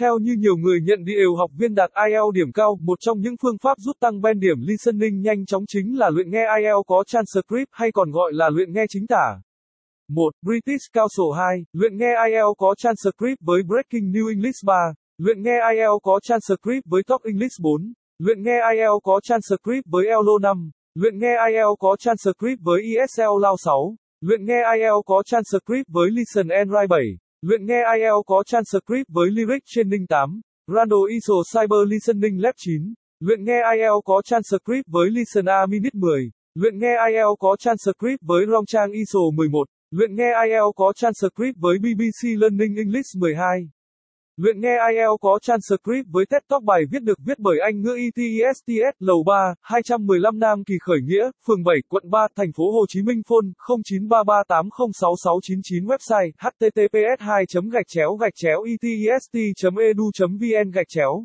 Theo như nhiều người nhận điều học viên đạt IELTS điểm cao, một trong những phương pháp giúp tăng ben điểm listening nhanh chóng chính là luyện nghe IELTS có transcript hay còn gọi là luyện nghe chính tả. 1. British Council 2. Luyện nghe IELTS có transcript với Breaking New English 3. Luyện nghe IELTS có transcript với Top English 4. Luyện nghe IELTS có transcript với ELO 5. Luyện nghe IELTS có transcript với ESL Lao 6. Luyện nghe IELTS có transcript với Listen and Write 7. Luyện nghe IELTS có transcript với Lyric Training 8. Rando ISO Cyber Listening Lab 9. Luyện nghe IELTS có transcript với Listen A Minute 10. Luyện nghe IELTS có transcript với Rongchang ISO 11. Luyện nghe IELTS có transcript với BBC Learning English 12. Luyện nghe IELTS có transcript với TED Talk bài viết được viết bởi Anh ngữ ETSTS Lầu 3, 215 Nam Kỳ Khởi Nghĩa, phường 7, quận 3, thành phố Hồ Chí Minh phone 0933806699 website https 2 gạch chéo gạch chéo etest edu e vn gạch chéo.